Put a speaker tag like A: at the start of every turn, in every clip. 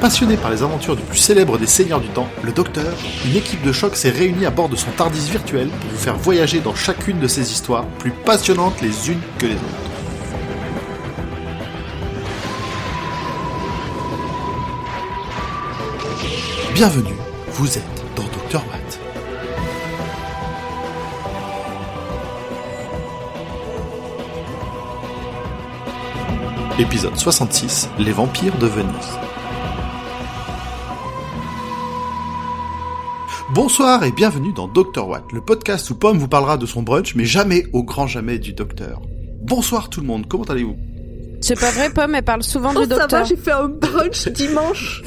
A: Passionné par les aventures du plus célèbre des seigneurs du temps, le Docteur, une équipe de choc s'est réunie à bord de son Tardis virtuel pour vous faire voyager dans chacune de ces histoires, plus passionnantes les unes que les autres. Bienvenue, vous êtes dans Docteur Watt. Épisode 66, Les vampires de Venise. Bonsoir et bienvenue dans Docteur Watt, le podcast où Pomme vous parlera de son brunch, mais jamais au grand jamais du docteur. Bonsoir tout le monde, comment allez-vous?
B: C'est pas vrai, Pomme, elle parle souvent
C: Oh,
B: du
C: ça va,
B: docteur.
C: j'ai fait un brunch dimanche.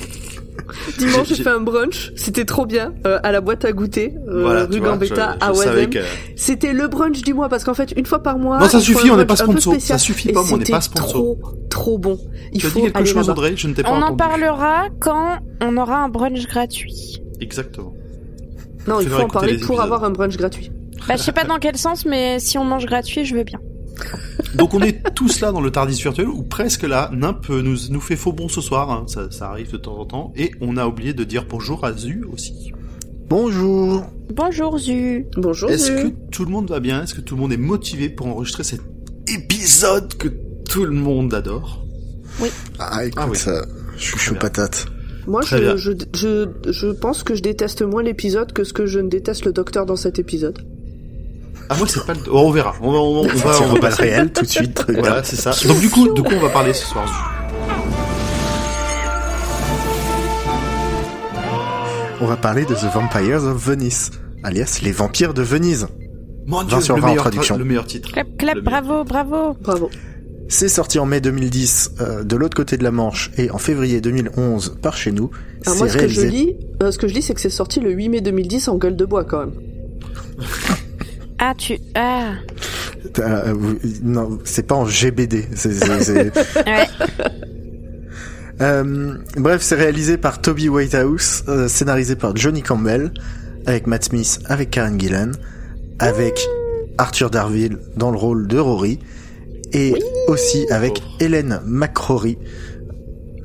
C: Dimanche,
A: J'ai-
C: fait un brunch. C'était trop bien. euh, à la boîte à goûter, euh,
A: Voilà,
C: rue Gambetta,
A: je-
C: à
A: je que-
C: C'était le brunch du mois parce qu'en fait, une fois par mois.
A: Non, ça suffit, on n'est pas sponsor. Ça suffit, Pomme, on n'est pas sponsor.
C: Trop, trop bon. Il
A: Tu as
C: faut
A: dit quelque
C: aller
A: chose. Audrey Je ne t'ai pas
B: On en parlera quand on aura un brunch gratuit.
A: Exactement.
C: Non, il faut en parler pour
A: épisodes.
C: avoir un brunch gratuit.
B: Bah, je sais pas dans quel sens, mais si on mange gratuit, je veux bien.
A: Donc on est tous là dans le Tardis virtuel, ou presque là. Nimp nous, nous fait faux bon ce soir, hein, ça, ça arrive de temps en temps. Et on a oublié de dire bonjour à Zu aussi.
D: Bonjour.
B: Bonjour, Zu.
C: Bonjour.
A: Est-ce que tout le monde va bien? Est-ce que tout le monde est motivé pour enregistrer cet épisode que tout le monde adore?
D: Ah, écoute,
A: Ah oui.
D: ça, je suis chaud
A: bien.
D: patate.
C: Moi, je, je, je, je pense que je déteste moins l'épisode que ce que je ne déteste le docteur dans cet épisode.
A: Ah moi c'est pas le... oh, on verra. On va, on va, on va, on va
D: pas le réel tout de suite.
A: Voilà, c'est ça. Donc du coup, de quoi on va parler ce soir?
D: On va parler de The Vampires of Venice, alias les vampires de Venise.
A: Mon Dieu,
D: 20 sur
A: le
D: 20 en
A: meilleur,
D: traduction.
A: le meilleur titre.
B: Clap, clap,
A: Le meilleur.
B: bravo, bravo.
C: Bravo.
D: C'est sorti en mai 2010 euh, de l'autre côté de la Manche et en février 2011 par chez nous.
C: Alors
D: C'est
C: moi, ce que je lis, euh, ce que je lis, c'est que c'est sorti le 8 mai 2010 en gueule de bois quand même.
B: Ah, tu... Ah.
D: Euh, non, c'est pas en GBD. c'est- c'est- c'est-
B: Ouais.
D: Euh, bref, c'est réalisé par Toby Whitehouse, euh, scénarisé par Johnny Campbell, avec Matt Smith, avec Karen Gillan, avec Arthur Darville dans le rôle de Rory, et aussi avec
A: Oh.
D: Hélène McCrory.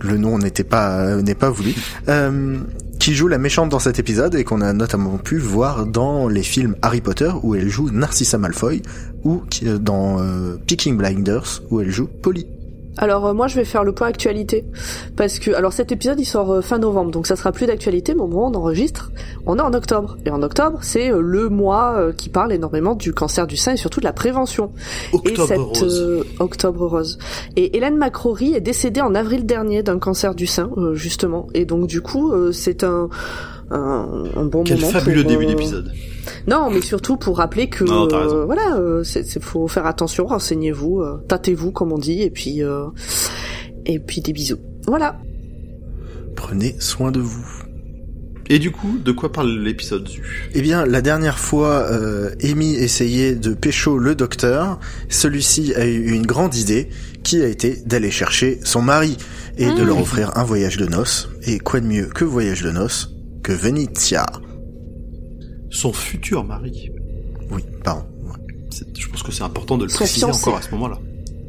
D: Le nom n'était pas euh, n'est pas voulu. Euh, qui joue la méchante dans cet épisode et qu'on a notamment pu voir dans les films Harry Potter où elle joue Narcissa Malfoy ou euh, dans euh, Peaking Blinders où elle joue Polly.
C: Alors euh, moi je vais faire le point actualité. Parce que alors cet épisode il sort euh, fin novembre. Donc ça sera plus d'actualité mais au moment où on enregistre on est en octobre. Et en octobre c'est euh, le mois euh, qui parle énormément du cancer du sein et surtout de la prévention.
A: Octobre
C: et cette
A: rose.
C: euh, octobre rose. Et Hélène McCrory est décédée en avril dernier d'un cancer du sein euh, justement. Et donc du coup euh, c'est un, un un bon
A: Quel
C: moment
A: fabuleux
C: pour,
A: début
C: euh,
A: d'épisode.
C: non, mais surtout pour rappeler que
A: Non,
C: euh, voilà, euh, c'est c'est- faut faire attention, renseignez-vous, euh, tâtez-vous comme on dit, et puis euh, et puis des bisous. Voilà.
D: Prenez soin de vous.
A: Et du coup, de quoi parle l'épisode Zu?
D: Eh bien, la dernière fois, euh, Amy essayait de pécho le docteur. Celui-ci a eu une grande idée, qui a été d'aller chercher son mari et de
B: Mmh.
D: leur offrir un voyage de noces. Et quoi de mieux que voyage de noces que Venezia
A: Son futur mari.
D: Oui, pardon.
A: Je pense que c'est important de le
C: Son
A: préciser
C: fiancé.
A: encore à ce moment-là.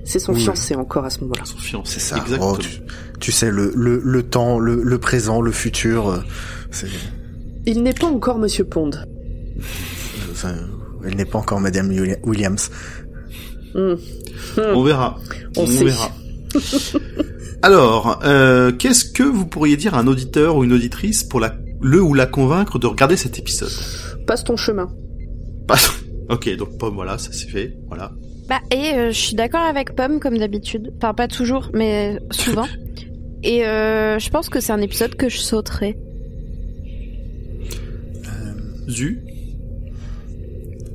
C: C'est son
D: Oui.
C: fiancé encore à ce moment-là.
A: Son fiancé.
D: C'est ça.
A: Exactement.
D: Oh, tu, tu sais, le, le, le temps, le, le présent, le futur, euh,
C: Il n'est pas encore Monsieur Pond.
D: enfin, elle n'est pas encore Madame Willi- Williams.
C: Hmm.
A: On verra.
C: On sait.
A: verra. Alors, euh, qu'est-ce que vous pourriez dire à un auditeur ou une auditrice pour la, le ou la convaincre de regarder cet épisode
C: Passe ton chemin.
A: Pas- Ok, donc pomme, voilà, ça c'est fait. Voilà.
B: Bah, et euh, je suis d'accord avec Pomme, comme d'habitude. Enfin, pas toujours, mais souvent. Et euh, je pense que c'est un épisode que je sauterai.
A: Zu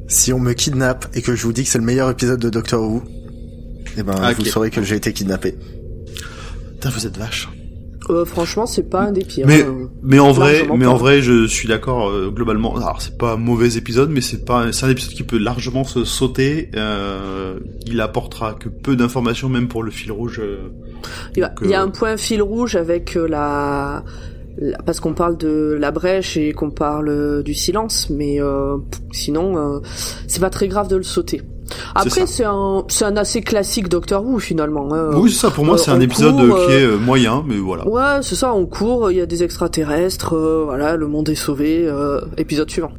D: Si on me kidnappe et que je vous dis que c'est le meilleur épisode de Doctor Who, eh ben,
A: Ah,
D: vous saurez que j'ai été kidnappé.
A: Putain, vous êtes vache.
C: Euh, franchement, c'est pas un des pires.
A: Mais,
C: hein.
A: mais en vrai, mais en vrai, je suis d'accord euh, globalement. Alors, c'est pas un mauvais épisode, mais c'est pas, c'est un épisode qui peut largement se sauter. Euh, il apportera que peu d'informations, même pour le fil rouge. euh,
C: Il y a, y un point fil rouge avec la, la- parce qu'on parle de la brèche et qu'on parle du silence, mais sinon c'est pas très grave de le sauter. Après, c'est un, c'est un assez classique Doctor Who finalement. hein.
A: Oui, c'est ça. Pour moi,
C: euh,
A: c'est un épisode
C: court,
A: euh, qui
C: euh,
A: est euh, moyen, mais voilà.
C: Ouais, c'est ça, on court, il y a des extraterrestres, euh, voilà, le monde est sauvé, euh, épisode suivant.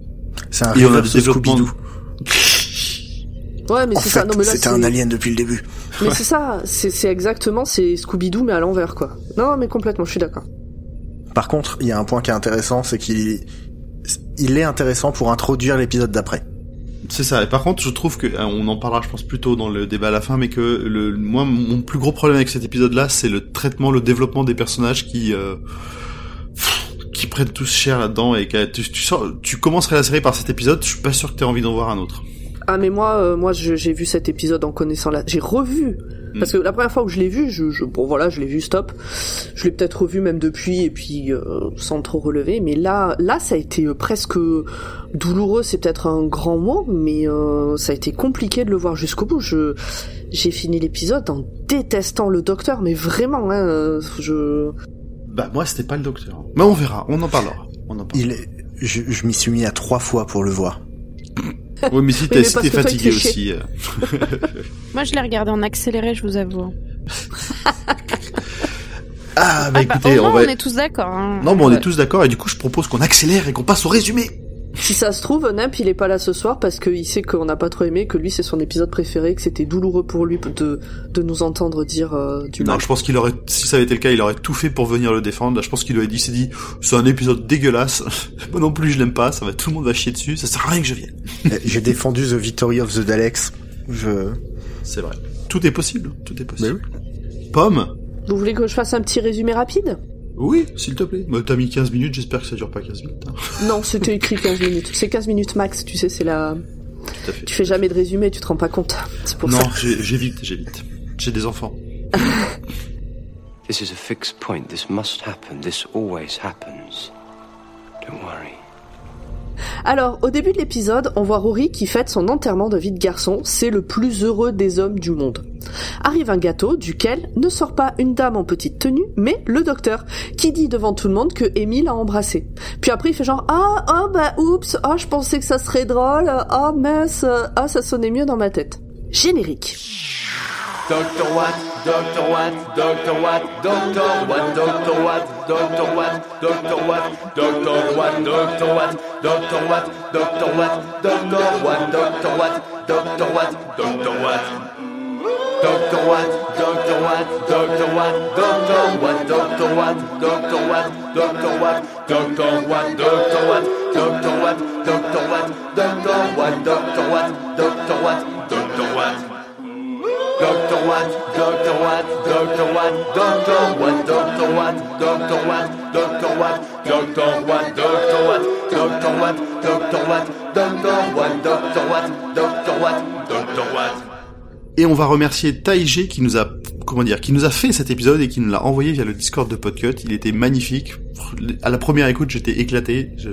D: C'est un
A: Et on a des développements.
C: Ouais, mais c'est ça, non mais là
D: c'était
C: c'est...
D: un alien depuis le début.
C: Mais c'est ça, c'est c'est exactement, c'est Scooby-Doo mais à l'envers quoi. Non mais complètement, je suis d'accord.
D: Par contre, il y a un point qui est intéressant, c'est qu'il il est intéressant pour introduire l'épisode d'après.
A: C'est ça. Et par contre, je trouve que euh, on en parlera, je pense, plus tôt dans le débat à la fin, mais que le moi, mon plus gros problème avec cet épisode-là, c'est le traitement, le développement des personnages qui euh, qui prennent tous cher là-dedans et que tu, tu, sors- commencerais la série par cet épisode, je suis pas sûr que t'aies envie d'en voir un autre.
C: Ah mais moi, euh, moi j'ai vu cet épisode en connaissant la... J'ai revu Parce que la première fois où je l'ai vu, je, je- bon voilà, je l'ai vu stop. Je l'ai peut-être revu même depuis et puis euh, sans trop relever. Mais là, là, ça a été euh, presque douloureux. C'est peut-être un grand mot, mais euh, ça a été compliqué de le voir jusqu'au bout. Je, j'ai fini l'épisode en détestant le docteur, mais vraiment, hein, euh, je.
A: Bah moi, c'était pas le docteur. Mais on verra, on en parlera. On en parlera.
D: Il est, je, je m'y suis mis à trois fois pour le voir.
A: Oui, mais si t'es fatigué aussi. euh.
B: Moi, je l'ai regardé en accéléré, je vous avoue.
A: Ah, bah
B: Ah, bah,
A: écoutez, on va.
B: on est tous d'accord. hein.
A: Non, mais on
C: Ouais.
A: est tous d'accord et du coup, je propose qu'on accélère et qu'on passe au résumé.
C: Si ça se trouve, Nemp, il est pas là ce soir parce qu'il sait qu'on n'a pas trop aimé, que lui c'est son épisode préféré, que c'était douloureux pour lui de, de nous entendre dire euh, du
A: Non,
C: mal.
A: je pense qu'il aurait, si ça avait été le cas, il aurait tout fait pour venir le défendre. Là, je pense qu'il aurait dit, s'est dit, c'est un épisode dégueulasse. Moi non plus, je l'aime pas. Ça va, tout le monde va chier dessus. Ça sert à rien que je vienne.
D: Euh, J'ai défendu The Victory of the Daleks. Je,
A: C'est vrai. Tout est possible. Tout est possible. Pomme.
C: Vous voulez que je fasse un petit résumé rapide?
A: Oui, s'il te plaît. Bah, t'as mis 15 minutes. J'espère que ça dure pas 15 minutes. hein.
C: Non, c'était écrit 15 minutes. C'est 15 minutes max, tu sais, c'est la...
A: Tout à fait.
C: Tu fais jamais de résumé, tu te rends pas compte. C'est pour
A: Non, j'ai- j'évite, j'évite. J'ai des enfants.
E: This is a fixed point. This must happen. This always happens. Don't worry.
C: Alors, au début de l'épisode, on voit Rory qui fête son enterrement de vie de garçon. C'est le plus heureux des hommes du monde. Arrive un gâteau duquel ne sort pas une dame en petite tenue, mais le docteur, qui dit devant tout le monde que Amy l'a embrassé. Puis après, il fait genre, ah, oh, bah, oups, ah, je pensais que ça serait drôle, ah, mince, ah, ça sonnait mieux dans ma tête. Générique.
F: Doctor Watt, Doctor Watt, Doctor Watt, Doctor Watt, Doctor Watt, Doctor Watt, Doctor Watt, Doctor Watt, Doctor Watt, Doctor Watt, Doctor Watt, Doctor Watt, Doctor Watt, Doctor Watt, Doctor Watt. Doctor Watt, Doctor Watt, Doctor Watt, Doctor Watt, Doctor Watt, Doctor Watt, Doctor Watt, Doctor Watt, Doctor Watt, Doctor Watt, Doctor Watt, Doctor Watt, Doctor Watt, Doctor Watt, Doctor Watt. Doctor Watt, Doctor Watt, Doctor Watt, Doctor Watt, Doctor Watt, Doctor Watt, Doctor Watt, Doctor Watt, Doctor Watt, Doctor Watt, Doctor Watt, Doctor Watt, Doctor Watt, Doctor Watt, Doctor Watt.
A: Et on va remercier Taïgé qui nous a, comment dire, qui nous a fait cet épisode et qui nous l'a envoyé via le Discord de Podcut. Il était magnifique. À la première écoute, j'étais éclaté. Je,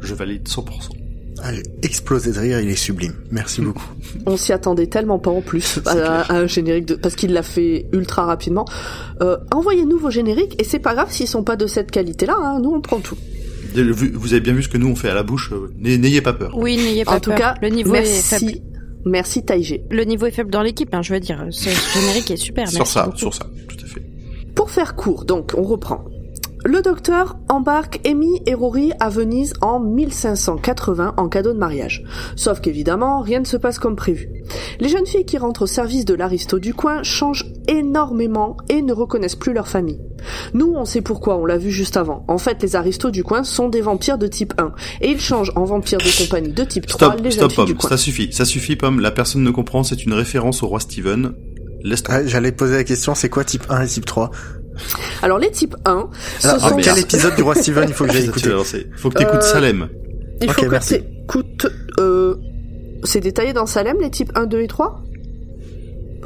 A: je valide 100%.
D: J'ai explosé de rire, il est sublime. Merci beaucoup.
C: On s'y attendait tellement pas en plus à, un générique de, parce qu'il l'a fait ultra rapidement. Euh, envoyez-nous vos génériques et c'est pas grave s'ils sont pas de cette qualité-là, hein, nous on prend tout.
A: Vous vous avez bien vu ce que nous on fait à la bouche. euh, n'ay- N'ayez pas peur.
B: Oui, n'ayez pas
C: en tout
B: peur.
C: cas,
B: le niveau est faible.
C: merci, merci Taïgé.
B: Le niveau est faible dans l'équipe, hein, je veux dire. Ce ce générique est super.
A: sur
B: merci
A: ça,
B: beaucoup.
A: sur ça, tout à fait.
C: Pour faire court, donc on reprend. Le docteur embarque Amy et Rory à Venise en 1580 en cadeau de mariage. Sauf qu'évidemment, rien ne se passe comme prévu. Les jeunes filles qui rentrent au service de l'aristo du coin changent énormément et ne reconnaissent plus leur famille. Nous, on sait pourquoi, on l'a vu juste avant. En fait, les aristos du coin sont des vampires de type 1 et ils changent en vampires de compagnie de type 3
A: Stop,
C: les jeunes
A: stop,
C: filles du
A: Pomme.
C: coin.
A: Ça suffit, ça suffit, Pomme. La personne ne comprend. C'est une référence au roi Steven.
D: Ah, J'allais poser la question, c'est quoi type 1 et type 3
C: Alors les types 1, ce
D: Alors,
C: sont
D: quel épisode du roi Steven il faut que j'aille écouter
A: Faut que t'écoutes
C: Euh,
A: Salem.
C: Il
D: Ok,
C: faut que
D: merci.
C: t'écoutes... Euh, c'est détaillé dans Salem, les types 1, 2 et 3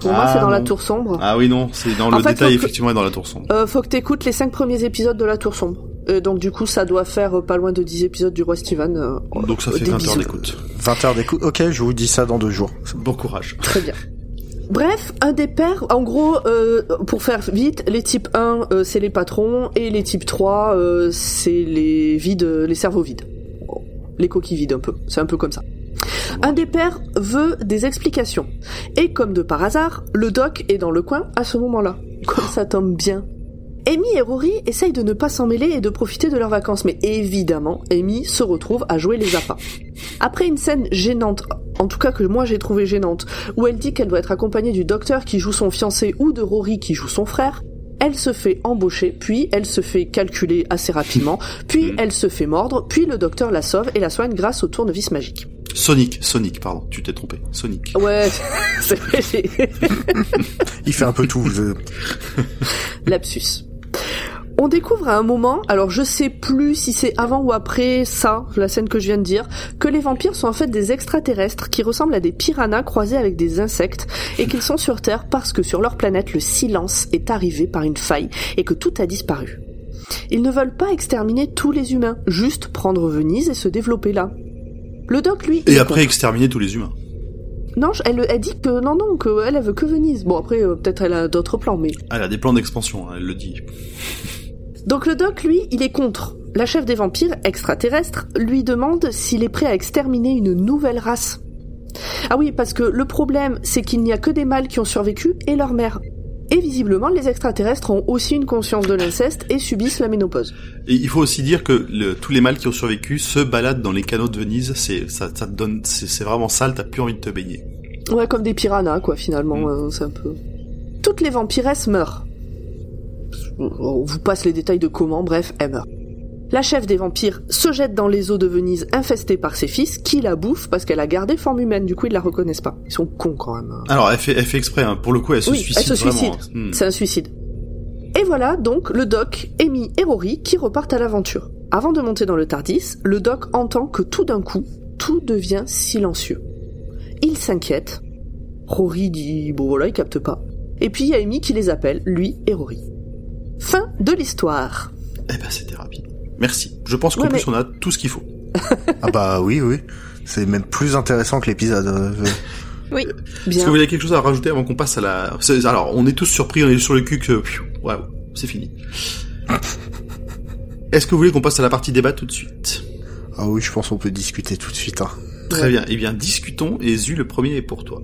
C: Pour moi,
A: Ah,
C: c'est dans la
A: non.
C: tour sombre.
A: Ah oui, non, c'est dans
C: En
A: le
C: fait,
A: détail,
C: que-
A: effectivement, et dans la tour sombre.
C: Euh, faut que t'écoutes les 5 premiers épisodes de la tour sombre. Euh, donc du coup, ça doit faire euh, pas loin de 10 épisodes du Roi Steven. euh,
A: Donc ça
C: euh,
A: fait
C: des
A: 20 heures d'écoute.
D: 20 heures d'écoute. Ok, je vous dis ça dans deux jours.
A: Bon courage.
C: Très bien. Bref, un des pères, en gros, euh, pour faire vite, les types 1, euh, c'est les patrons, et les types 3, euh, c'est les vides, les cerveaux vides. Les coquilles vides un peu, c'est un peu comme ça. Un des pères veut des explications. Et comme de par hasard, le doc est dans le coin à ce moment-là. Comme ça tombe bien. Amy et Rory essayent de ne pas s'en mêler et de profiter de leurs vacances, mais évidemment, Amy se retrouve à jouer les appâts. Après une scène gênante, en tout cas que moi j'ai trouvé gênante, où elle dit qu'elle doit être accompagnée du docteur qui joue son fiancé ou de Rory qui joue son frère, elle se fait embaucher, puis elle se fait calculer assez rapidement, puis elle se fait mordre, puis le docteur la sauve et la soigne grâce au tournevis magique.
A: Sonic, Sonic, pardon, tu t'es trompé. Sonic.
C: Ouais, c'est
D: Il fait un peu tout. je-
C: lapsus. On découvre à un moment, alors je sais plus si c'est avant ou après ça, la scène que je viens de dire, que les vampires sont en fait des extraterrestres qui ressemblent à des piranhas croisés avec des insectes et qu'ils sont sur Terre parce que sur leur planète le silence est arrivé par une faille et que tout a disparu. Ils ne veulent pas exterminer tous les humains, juste prendre Venise et se développer là. Le doc, lui,
A: Et après exterminer tous les humains.
C: non, elle dit que non, non, qu'elle elle veut que Venise. Bon, après, euh, peut-être elle a d'autres plans, mais
A: Elle a des plans d'expansion, hein, elle le dit.
C: Donc le doc, lui, il est contre. La chef des vampires, extraterrestre, lui demande s'il est prêt à exterminer une nouvelle race. Ah oui, parce que le problème, c'est qu'il n'y a que des mâles qui ont survécu et leur mère. Et visiblement, les extraterrestres ont aussi une conscience de l'inceste et subissent la ménopause.
A: Et il faut aussi dire que le- tous les mâles qui ont survécu se baladent dans les canaux de Venise. C'est ça, ça te donne, c'est c'est vraiment sale. T'as plus envie de te baigner.
C: Ouais, comme des piranhas, quoi, finalement,
A: Mm.
C: euh, c'est un peu... Toutes les vampiresses meurent. On vous passe les détails de comment, bref, elles meurent. La chef des vampires se jette dans les eaux de Venise infestée par ses fils, qui la bouffent parce qu'elle a gardé forme humaine, du coup ils la reconnaissent pas. Ils sont cons quand même.
A: Alors elle fait, elle fait exprès. Hein. Pour le coup, elle se
C: oui,
A: suicide
C: elle se suicide.
A: hein. Hmm.
C: C'est un suicide. Et voilà donc le doc, Amy et Rory qui repartent à l'aventure. Avant de monter dans le Tardis, le doc entend que tout d'un coup, tout devient silencieux. Il s'inquiète. Rory dit bon voilà, il capte pas. Et puis il y a Amy qui les appelle, lui et Rory. Fin de l'histoire.
A: Eh ben c'était rapide. Merci. Je pense qu'en
C: Ouais,
A: plus
C: mais-
A: on a tout ce qu'il faut.
D: Ah bah oui, oui. C'est même plus intéressant que l'épisode. euh,
B: Oui.
A: Est-ce
C: Bien.
A: que vous avez quelque chose à rajouter avant qu'on passe à la... Alors, on est tous surpris, on est sur le cul que... Waouh, c'est fini. Est-ce que vous voulez qu'on passe à la partie débat tout de suite?
D: Ah oui, je pense qu'on peut discuter tout de suite. hein.
A: Très bien. Eh bien, discutons. Et Zu, le premier est pour toi.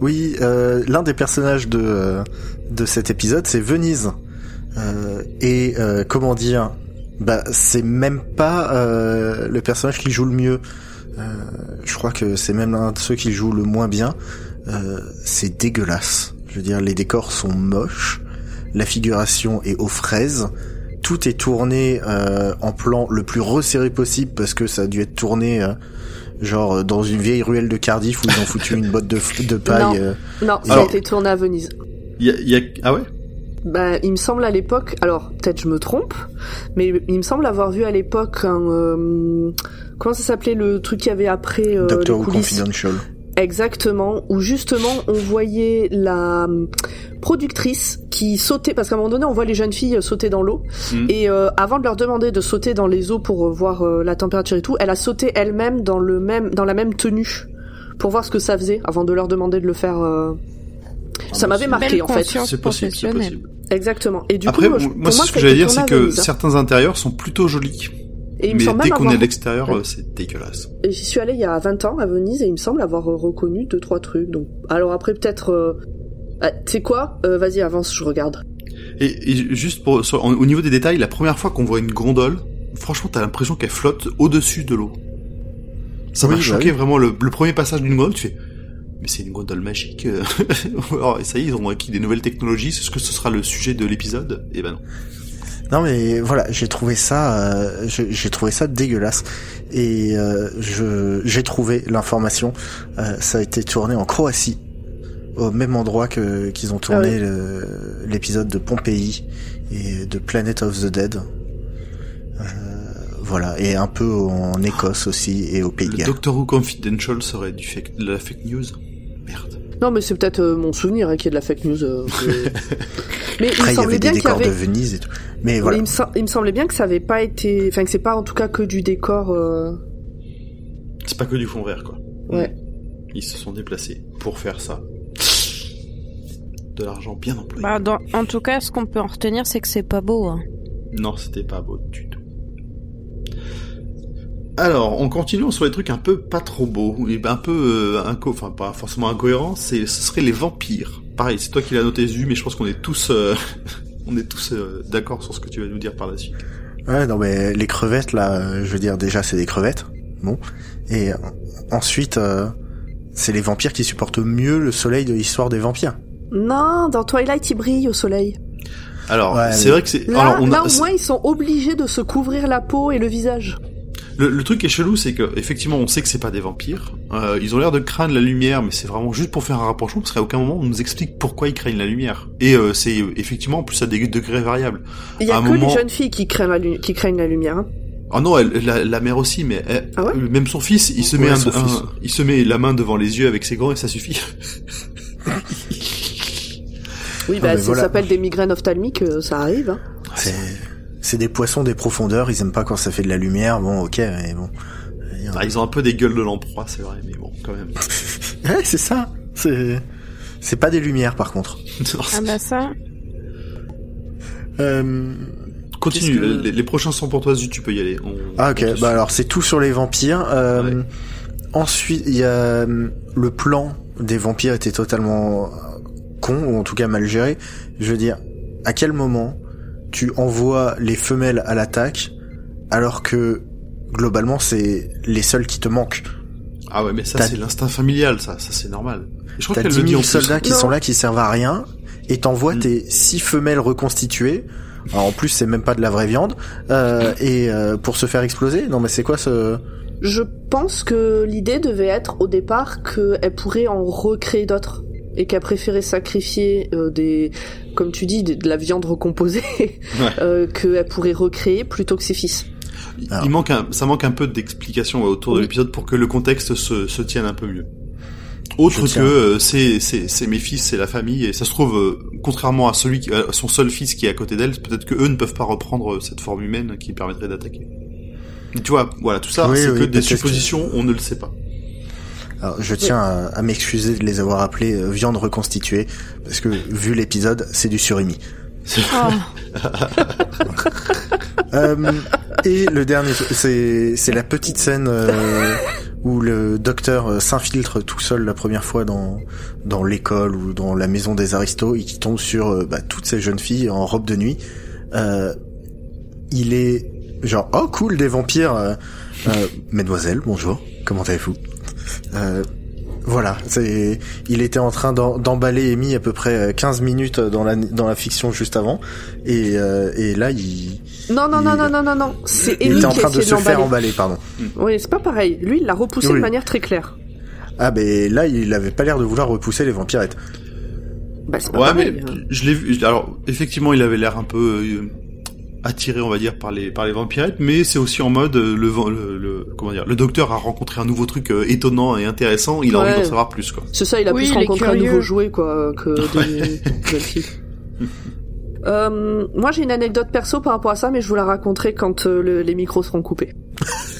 D: Oui, euh, l'un des personnages de euh, de cet épisode, c'est Venise. Euh, et euh, comment dire Bah, c'est même pas euh, le personnage qui joue le mieux. Euh, je crois que c'est même l'un de ceux qui joue le moins bien. Euh, c'est dégueulasse. Je veux dire, les décors sont moches, la figuration est aux fraises. Tout est tourné euh, en plan le plus resserré possible parce que ça a dû être tourné euh, genre dans une vieille ruelle de Cardiff où ils ont foutu une botte de, paille.
C: Non.
D: euh,
C: Non, ça a été tourné à Venise.
A: Y a, il y a- Ah ouais?
C: Bah, il me semble à l'époque, alors peut-être je me trompe, mais il me semble avoir vu à l'époque un euh, comment ça s'appelait le truc qu'il y avait après euh,
D: Doctor Who. Confidential.
C: Exactement, où justement on voyait la hum, productrice qui sautait, parce qu'à un moment donné on voit les jeunes filles sauter dans l'eau,
A: Mhm.
C: et euh, avant de leur demander de sauter dans les eaux pour euh, voir euh, la température et tout, elle a sauté elle-même dans le même dans la même tenue pour voir ce que ça faisait avant de leur demander de le faire. euh, Ça m'avait marqué en fait.
B: conscience
A: C'est possible, c'est
B: professionnelle.
A: possible.
C: Exactement. Et du
A: Après,
C: coup, je-
A: moi,
C: moi,
A: ce que j'allais dire, c'est que
C: hein.
A: certains intérieurs sont plutôt jolis.
C: Et il me
A: mais
C: semble
A: dès qu'on est à l'extérieur,
C: Ouais.
A: c'est dégueulasse.
C: Et J'y suis allée il y a 20 ans à Venise et il me semble avoir euh, reconnu deux trois trucs. Donc, alors après peut-être, euh... ah, tu sais quoi? Euh, Vas-y avance, je regarde.
A: Et, et juste pour, sur- au niveau des détails, la première fois qu'on voit une gondole, franchement, t'as l'impression qu'elle flotte au-dessus de l'eau. Ça
D: Oui,
A: m'a
D: bah
A: choqué
D: oui.
A: vraiment le, le premier passage d'une gondole, tu fais, mais c'est une gondole magique. euh. Alors, ça y est, ils ont acquis des nouvelles technologies. C'est ce que ce sera le sujet de l'épisode Et ben non.
D: Non mais voilà, j'ai trouvé ça, euh, j'ai trouvé ça dégueulasse. Et euh, je j'ai trouvé l'information. euh, ça a été tourné en Croatie, au même endroit que qu'ils ont tourné
C: Ah oui.
D: l'épisode de Pompéi et de Planet of the Dead. Voilà, et un peu en Écosse aussi et au Pays de
A: Le
D: Galles.
A: Doctor Who Confidential serait du fake, de la fake news. Merde.
C: Non, mais c'est peut-être euh, mon souvenir hein, qui est de la fake news. euh, que- mais il me
D: Après, il y avait des
C: y
D: décors
C: avait.
D: de Venise et tout. Mais
C: mais
D: voilà.
C: il, me sem- il me semblait bien que ça avait pas été, enfin que c'est pas en tout cas que du décor. euh,
A: C'est pas que du fond vert, quoi.
C: Ouais.
A: Ils se sont déplacés pour faire ça. De l'argent bien employé.
B: Bah, dans- en tout cas, ce qu'on peut en retenir, c'est que c'est pas beau. hein.
A: Non, c'était pas beau du tout. Alors, en continuant sur les trucs un peu pas trop beaux, et ben un peu euh, inco enfin pas forcément incohérents, c'est ce serait les vampires. Pareil, c'est toi qui l'as noté Zu, mais je pense qu'on est tous euh, on est tous euh, d'accord sur ce que tu vas nous dire par la suite.
D: Ouais, non mais les crevettes là, je veux dire déjà c'est des crevettes, bon. Et euh, ensuite, euh, c'est les vampires qui supportent mieux le soleil de l'histoire des vampires.
C: Non, dans Twilight, ils brillent au soleil.
A: Alors,
D: Ouais,
A: c'est
D: mais-
A: vrai que c'est
C: Là,
A: alors on a-
C: là, au moins, ils sont obligés de se couvrir la peau et le visage.
A: Le, le truc qui est chelou, c'est que effectivement, on sait que c'est pas des vampires. Euh, ils ont l'air de craindre la lumière, mais c'est vraiment juste pour faire un rapprochement, parce qu'à aucun moment on nous explique pourquoi ils craignent la lumière. Et euh, c'est effectivement en plus à des degrés variables.
C: Il y a
A: À
C: que
A: moment-
C: les jeunes filles qui craignent la, lu- qui craignent la lumière. hein.
A: Ah non, elle, la, la mère aussi, mais elle-
C: Ah ouais
A: même son fils, il se
D: Ouais,
A: met un, il se met la main devant les yeux avec ses gants et ça suffit.
C: Oui,
D: Ah,
C: bah,
D: mais
C: ça
D: voilà.
C: s'appelle des migraines ophtalmiques, euh, ça arrive. Hein.
D: C'est c'est des poissons des profondeurs, ils aiment pas quand ça fait de la lumière. Bon, ok, mais bon.
A: Ah, ils ont un peu des gueules de lamproie, c'est vrai, mais bon, quand même.
D: Ouais, c'est ça. C'est c'est pas des lumières par contre.
B: Ah bah ça.
D: Euh,
A: Continue,
D: que-
A: les, les prochains sont pour toi, Zut, tu peux y aller. On-
D: Ah ok, bah alors c'est tout sur les vampires. Euh,
A: Ouais.
D: Ensuite, il y a euh, le plan des vampires était totalement euh, con ou en tout cas mal géré. Je veux dire, à quel moment tu envoies les femelles à l'attaque alors que globalement c'est les seuls qui te manquent.
A: Ah ouais, mais ça c'est l'instinct familial, ça, ça c'est normal. Et je crois
D: T'as
A: qu'elle
D: 10
A: le dit
D: 000
A: en plus.
D: soldats qui
C: Non.
D: sont là qui servent à rien et t'envoies
A: Mm.
D: tes six femelles reconstituées. Alors en plus c'est même pas de la vraie viande euh, et euh, pour se faire exploser. Non mais c'est quoi ce
C: Je pense que l'idée devait être au départ qu'elle pourrait en recréer d'autres et qu'elle préférait sacrifier euh, des, comme tu dis, de, de la viande recomposée euh, qu'elle pourrait recréer plutôt que ses fils.
A: Il-
D: Alors.
A: Il manque un, ça manque un peu d'explication ouais, autour de l'épisode pour que le contexte se, se tienne un peu mieux. Autre que euh, c'est c'est c'est mes fils, c'est la famille et ça se trouve euh, contrairement à celui qui, à son seul fils qui est à côté d'elle, peut-être que eux ne peuvent pas reprendre euh, cette forme humaine qui permettrait d'attaquer. Tu vois, voilà, tout ça
D: Oui,
A: c'est
D: oui,
A: que des
D: que-
A: suppositions, on ne le sait pas.
D: Alors, je tiens à, à m'excuser de les avoir appelés euh, viande reconstituée parce que vu l'épisode c'est du surimi.
B: Oh.
D: Euh, et le dernier, c'est c'est la petite scène euh, où le docteur euh, s'infiltre tout seul la première fois dans dans l'école ou dans la maison des aristos et qui tombe sur bah, toutes ces jeunes filles en robe de nuit. Il est genre oh cool des vampires, mesdemoiselles bonjour, comment allez-vous? Voilà, c'est il était en train d'em- d'emballer Amy à peu près euh, 15 minutes dans la dans la fiction juste avant et euh, et là il
C: Non, non, non,
D: Il-
C: non, non, non, non. C'est
D: il
C: Amy
D: était en
C: qui a
D: train de se faire emballer, pardon.
C: Oui, c'est pas pareil. Lui, il l'a repoussé
D: Oui.
C: de manière très claire.
D: Ah ben là, il avait pas l'air de vouloir repousser les vampirettes.
C: Bah, c'est pas
A: Ouais,
C: pareil.
A: mais
C: hein.
A: je l'ai vu. Alors, effectivement, il avait l'air un peu euh, attiré, on va dire, par les par les vampirettes, mais c'est aussi en mode euh, le, le, le- comment dire, le docteur a rencontré un nouveau truc euh, étonnant et intéressant. Il a
C: Ouais.
A: envie d'en savoir plus, quoi.
C: C'est ça, il a
B: Oui,
C: plus rencontré un nouveau jouet, quoi, que des jeunes filles. Euh, moi, j'ai une anecdote perso par rapport à ça, mais je vous la raconterai quand euh, le- les micros seront coupés.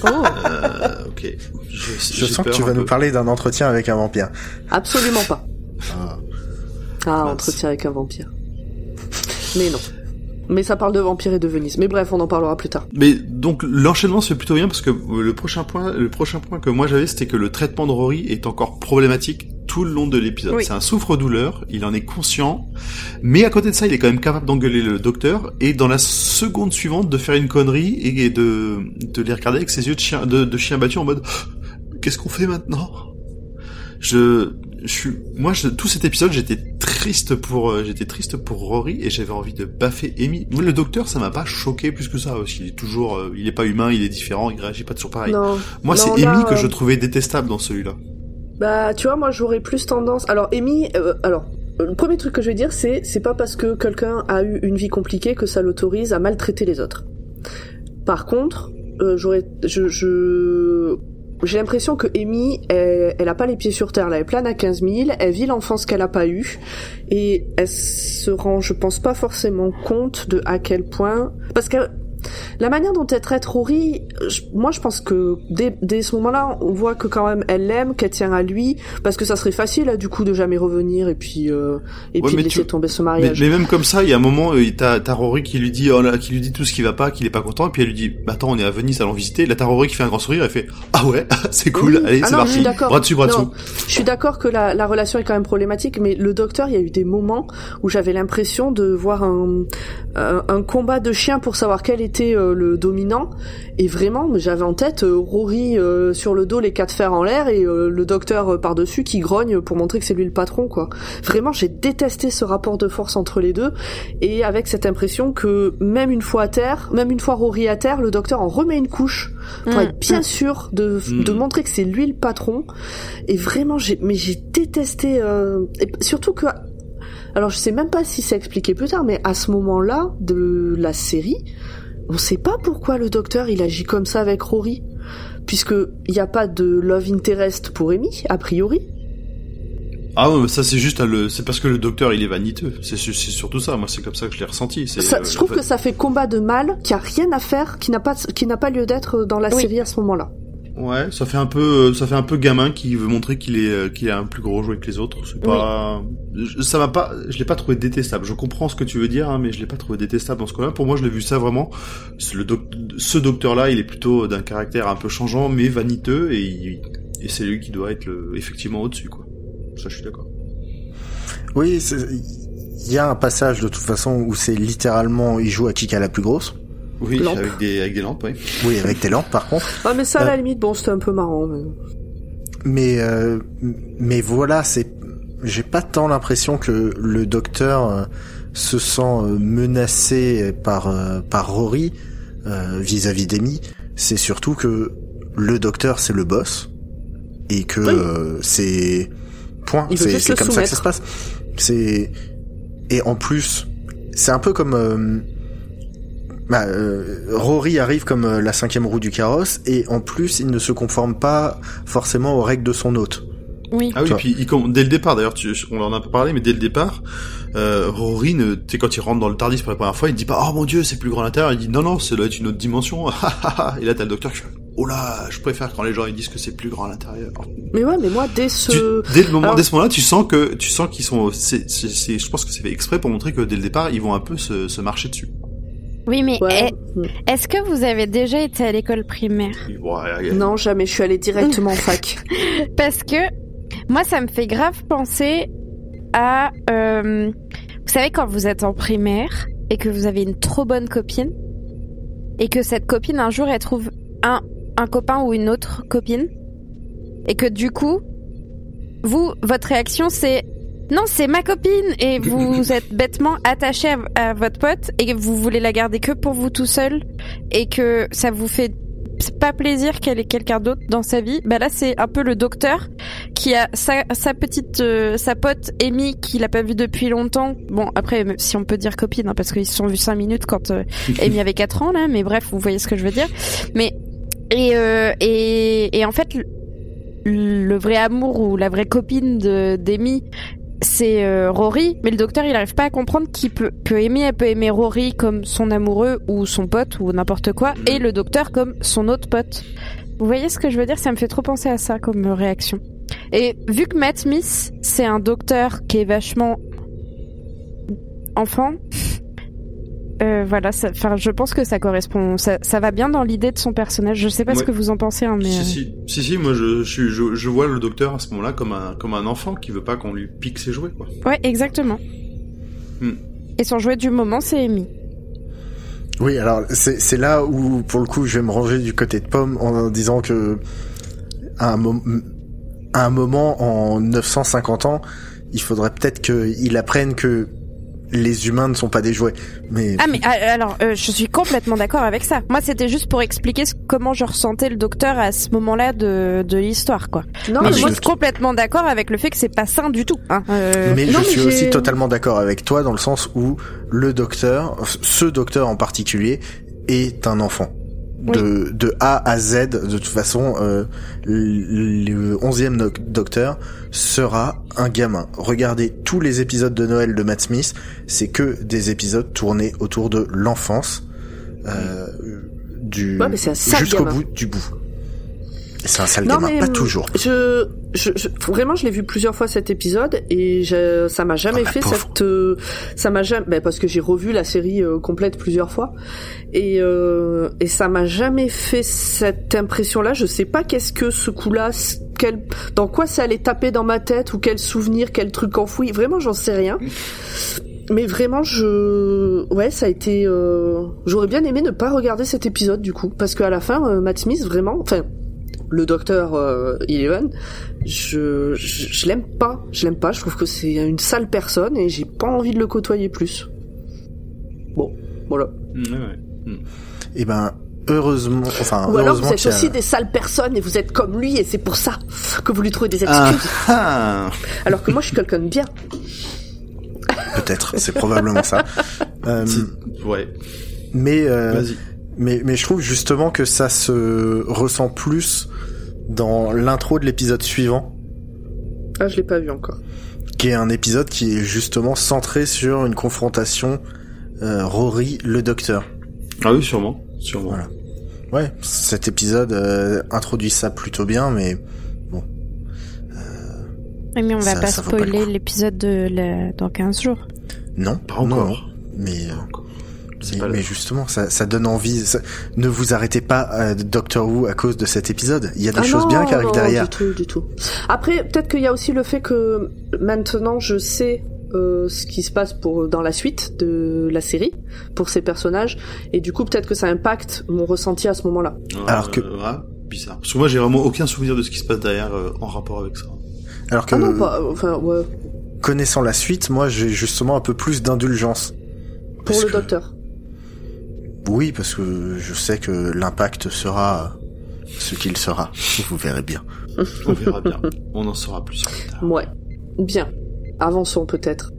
B: Oh.
A: Euh, ok. Je,
D: sens que tu vas nous parler d'un entretien avec un vampire.
C: Absolument pas.
D: Ah.
C: Ah, entretien avec un vampire. Mais non. Mais ça parle de vampires et de Venise. Mais bref, on en parlera plus tard.
A: Mais donc l'enchaînement se fait plutôt bien parce que euh, le prochain point, le prochain point que moi j'avais, c'était que le traitement de Rory est encore problématique tout le long de l'épisode.
B: Oui.
A: C'est un souffre-douleur, il en est conscient, mais à côté de ça, il est quand même capable d'engueuler le docteur et dans la seconde suivante de faire une connerie et de de les regarder avec ses yeux de chien de, de chien battu en mode qu'est-ce qu'on fait maintenant? Je je suis moi je, tout cet épisode j'étais triste pour euh, j'étais triste pour Rory et j'avais envie de baffer Amy. Le docteur ça m'a pas choqué plus que ça parce qu'il est toujours euh, il est pas humain, il est différent, il réagit pas toujours pareil.
C: Non.
A: Moi c'est Amy que
C: euh,
A: je trouvais détestable dans celui-là.
C: Bah, tu vois, moi, j'aurais plus tendance. Alors, Amy, euh, alors, euh, le premier truc que je vais dire, c'est c'est pas parce que quelqu'un a eu une vie compliquée que ça l'autorise à maltraiter les autres. Par contre, euh, j'aurais, je, je, j'ai l'impression que Amy, elle, elle a pas les pieds sur terre. Là, elle plane à 15 000, elle vit l'enfance qu'elle a pas eue, et elle se rend, je pense pas forcément compte de à quel point, parce que la manière dont elle traite Rory, je- moi je pense que dès, dès ce moment-là, on voit que quand même elle l'aime, qu'elle tient à lui, parce que ça serait facile là, du coup de jamais revenir et puis euh, et
A: Ouais,
C: puis de laisser
A: tu-
C: tomber ce mariage.
A: mais même comme ça, il y a un moment, euh, t'as t'as Rory qui lui dit, oh là, qui lui dit tout ce qui va pas, qu'il est pas content, et puis elle lui dit, bah attends, on est à Venise, allons visiter. Là, t'as Rory qui fait un grand sourire, elle fait, ah ouais, c'est cool,
C: Oui.
A: allez,
C: Ah
A: c'est parti,
C: suis d'accord.
A: bras dessus, bras dessous.
C: Je suis d'accord que la, la relation est quand même problématique, mais le docteur, il y a eu des moments où j'avais l'impression de voir un, un, un combat de chiens pour savoir quel était euh, le dominant. Et vraiment, j'avais en tête euh, Rory euh, sur le dos, les quatre fers en l'air, et euh, le docteur euh, par-dessus qui grogne pour montrer que c'est lui le patron, quoi. Vraiment, j'ai détesté ce rapport de force entre les deux, et avec cette impression que même une fois à terre, même une fois Rory à terre, le docteur en remet une couche pour
B: Mm,
C: être bien sûr de,
A: Mm.
C: de montrer que c'est lui le patron. Et vraiment, j'ai, mais j'ai détesté, euh, et surtout que, alors je sais même pas si c'est expliqué plus tard, mais à ce moment-là de la série, on sait pas pourquoi le docteur il agit comme ça avec Rory, puisque il n'y a pas de love interest pour Amy a priori.
A: Ah ouais, mais ça c'est juste, à le, c'est parce que le docteur il est vaniteux. C'est su- c'est surtout ça. Moi c'est comme ça que je l'ai ressenti. C'est,
C: Ça-
A: euh,
C: je trouve
A: en fait-
C: que ça fait combat de mal qui a rien à faire, qui n'a pas, qui n'a pas lieu d'être dans la
B: Oui.
C: série à ce moment-là.
A: Ouais, ça fait un peu, euh, ça fait un peu gamin qui veut montrer qu'il est, euh, qu'il a un plus gros jouet que les autres. C'est pas, je- ça m'a pas, je l'ai pas trouvé détestable. Je comprends ce que tu veux dire, hein, mais je l'ai pas trouvé détestable dans ce cas-là. Pour moi, je l'ai vu ça vraiment. c'est Le doc- ce docteur-là, il est plutôt d'un caractère un peu changeant, mais vaniteux, et, il- et c'est lui qui doit être le, effectivement au-dessus, quoi. Ça, je suis d'accord.
D: Oui, il y a un passage de toute façon où c'est littéralement il joue à qui a la plus grosse.
A: Oui, avec des, avec des lampes, oui.
D: Oui, avec des lampes par contre.
C: Ah mais ça à
D: Euh.
C: la limite, bon c'était un peu marrant. mais-
D: Mais euh, mais voilà, c'est j'ai pas tant l'impression que le docteur euh, se sent euh, menacé par euh, par Rory euh, vis-à-vis d'Amy. C'est surtout que le docteur c'est le boss et que
C: Oui.
D: euh, c'est point. C'est comme ça que ça se passe. C'est et en plus c'est un peu comme euh, bah, euh, Rory arrive comme euh, la cinquième roue du carrosse et en plus il ne se conforme pas forcément aux règles de son hôte.
B: Oui.
A: Ah oui, puis il, dès le départ, d'ailleurs, tu, on en a pas parlé, mais dès le départ, euh, Rory, ne- tu sais, quand il rentre dans le Tardis pour la première fois, il dit pas, oh mon dieu, c'est plus grand à l'intérieur, il dit, non, non, ça doit être une autre dimension, et là, t'as le docteur qui fait, oh là, je préfère quand les gens ils disent que c'est plus grand à l'intérieur.
C: Mais ouais, mais moi dès ce,
A: Tu- dès le moment,
C: Alors-
A: dès ce moment-là, tu sens que, tu sens qu'ils sont, c'est, c'est, c'est- je pense que c'est fait exprès pour montrer que dès le départ, ils vont un peu se, se marcher dessus.
B: Oui, mais
C: Ouais.
B: est- est-ce que vous avez déjà été à l'école primaire?
C: Non, jamais. Je suis allée directement en fac.
B: Parce que moi, ça me fait grave penser à... euh, vous savez, quand vous êtes en primaire et que vous avez une trop bonne copine, et que cette copine, un jour, elle trouve un, un copain ou une autre copine, et que du coup, vous, votre réaction, c'est... Non, c'est ma copine et vous êtes bêtement attaché à, à votre pote et vous voulez la garder que pour vous tout seul et que ça vous fait pas plaisir qu'elle ait quelqu'un d'autre dans sa vie. Bah là, c'est un peu le docteur qui a sa, sa petite euh, sa pote Amy qu'il a pas vue depuis longtemps. Bon, après si on peut dire copine hein, parce qu'ils se sont vus cinq minutes quand euh, Amy avait 4 ans là, mais bref, vous voyez ce que je veux dire. Mais et euh, et, et en fait le, le vrai amour ou la vraie copine de d'Amy c'est euh, Rory, mais le docteur il arrive pas à comprendre qu'il peut que Amy elle peut aimer Rory comme son amoureux ou son pote ou n'importe quoi, et le docteur comme son autre pote. Vous voyez ce que je veux dire? Ça me fait trop penser à ça comme réaction. Et vu que Matt Smith c'est un docteur qui est vachement enfant, euh, voilà, ça- enfin je pense que ça correspond, ça, ça va bien dans l'idée de son personnage. Je sais pas ce que vous en pensez, hein, mais
A: Si,
B: euh,
A: si, si, si, moi je, je, suis- je, je vois le docteur à ce moment-là comme un, comme un enfant qui veut pas qu'on lui pique ses jouets, quoi.
B: ouais, exactement.
A: Hmm.
B: Et son jouet du moment, c'est Amy.
D: Oui, alors c'est c'est là où pour le coup je vais me ranger du côté de Pomme en disant que à un, à un moment en 950 ans, il faudrait peut-être qu'il apprenne que les humains ne sont pas des jouets. Mais
B: Ah mais ah, alors euh, je suis complètement d'accord avec ça. Moi c'était juste pour expliquer ce- comment je ressentais le docteur à ce moment-là de, de l'histoire quoi.
C: Non,
B: mais
C: mais
B: je suis complètement d'accord avec le fait que c'est pas sain du tout. Hein. Euh,
D: Mais
C: non,
D: je
C: mais
D: suis aussi totalement d'accord avec toi dans le sens où le docteur, ce docteur en particulier, est un enfant. De, de A à Z, de toute façon, euh, le onzième doc- docteur sera un gamin. Regardez tous les épisodes de Noël de Matt Smith, c'est que des épisodes tournés autour de l'enfance. Euh, du
C: Ouais,
D: jusqu'au bout du bout. C'est un sale
C: Non,
D: gamin,
C: mais,
D: pas toujours.
C: Je, je, je- vraiment, je l'ai vu plusieurs fois cet épisode et je, ça m'a jamais
D: Oh, la
C: fait cette, euh, ça m'a jamais, ben, parce que j'ai revu la série euh, complète plusieurs fois et euh, et ça m'a jamais fait cette impression-là. Je sais pas qu'est-ce que ce coup-là, quel, dans quoi ça allait taper dans ma tête ou quel souvenir, quel truc enfoui. Vraiment, j'en sais rien. Mais vraiment, je, ouais, ça a été. euh, J'aurais bien aimé ne pas regarder cet épisode du coup, parce qu'à la fin, Matt Smith, vraiment, enfin, le docteur euh, Eleven, je, je, je l'aime pas, je l'aime pas. Je trouve que c'est une sale personne et j'ai pas envie de le côtoyer plus. Bon, voilà.
A: Ouais, ouais.
D: Et ben heureusement, enfin
C: Ou alors vous êtes
D: a-
C: aussi des sales personnes et vous êtes comme lui et c'est pour ça que vous lui trouvez des
A: Ah,
C: excuses.
A: ah.
C: Alors que moi, je suis quelqu'un de bien.
D: peut-être, c'est probablement ça. Euh,
A: Ouais,
D: mais euh,
A: vas-y.
D: Mais, mais je trouve justement que ça se ressent plus dans l'intro de l'épisode suivant,
C: Ah, je l'ai pas vu encore.
D: qui est un épisode qui est justement centré sur une confrontation euh, Rory le docteur.
A: Ah oui, sûrement, sûrement.
D: Voilà. Ouais, cet épisode euh, introduit ça plutôt bien, mais
B: Oui, mais on va
D: Ça-
B: pas
D: ça
B: spoiler l'épisode de la... dans 15 jours.
D: non,
A: Pas encore.
D: non, mais euh,
A: Pas encore.
D: Mais,
A: pas
D: mais
A: le-
D: justement, ça, ça donne envie. ça- Ne vous arrêtez pas à Doctor Who à cause de cet épisode. Il y a des
C: Ah
D: choses
C: non,
D: bien qui arrivent
C: non,
D: derrière.
C: Du tout, du tout. Après, peut-être qu'il y a aussi le fait que maintenant je sais euh, ce qui se passe pour dans la suite de la série pour ces personnages et du coup peut-être que ça impacte mon ressenti à ce moment-là.
D: Alors que-
A: Euh, ouais, bizarre. Parce que moi, j'ai vraiment aucun souvenir de ce qui se passe derrière euh, en rapport avec ça.
D: Alors que
C: Ah non, pas, enfin ouais,
D: connaissant la suite, moi j'ai justement un peu plus d'indulgence.
C: pour le
D: que-
C: docteur.
D: Oui, parce que je sais que l'impact sera ce qu'il sera. Vous verrez bien.
A: On verra bien. On en saura plus plus tard.
C: Ouais. Bien. Avançons peut-être.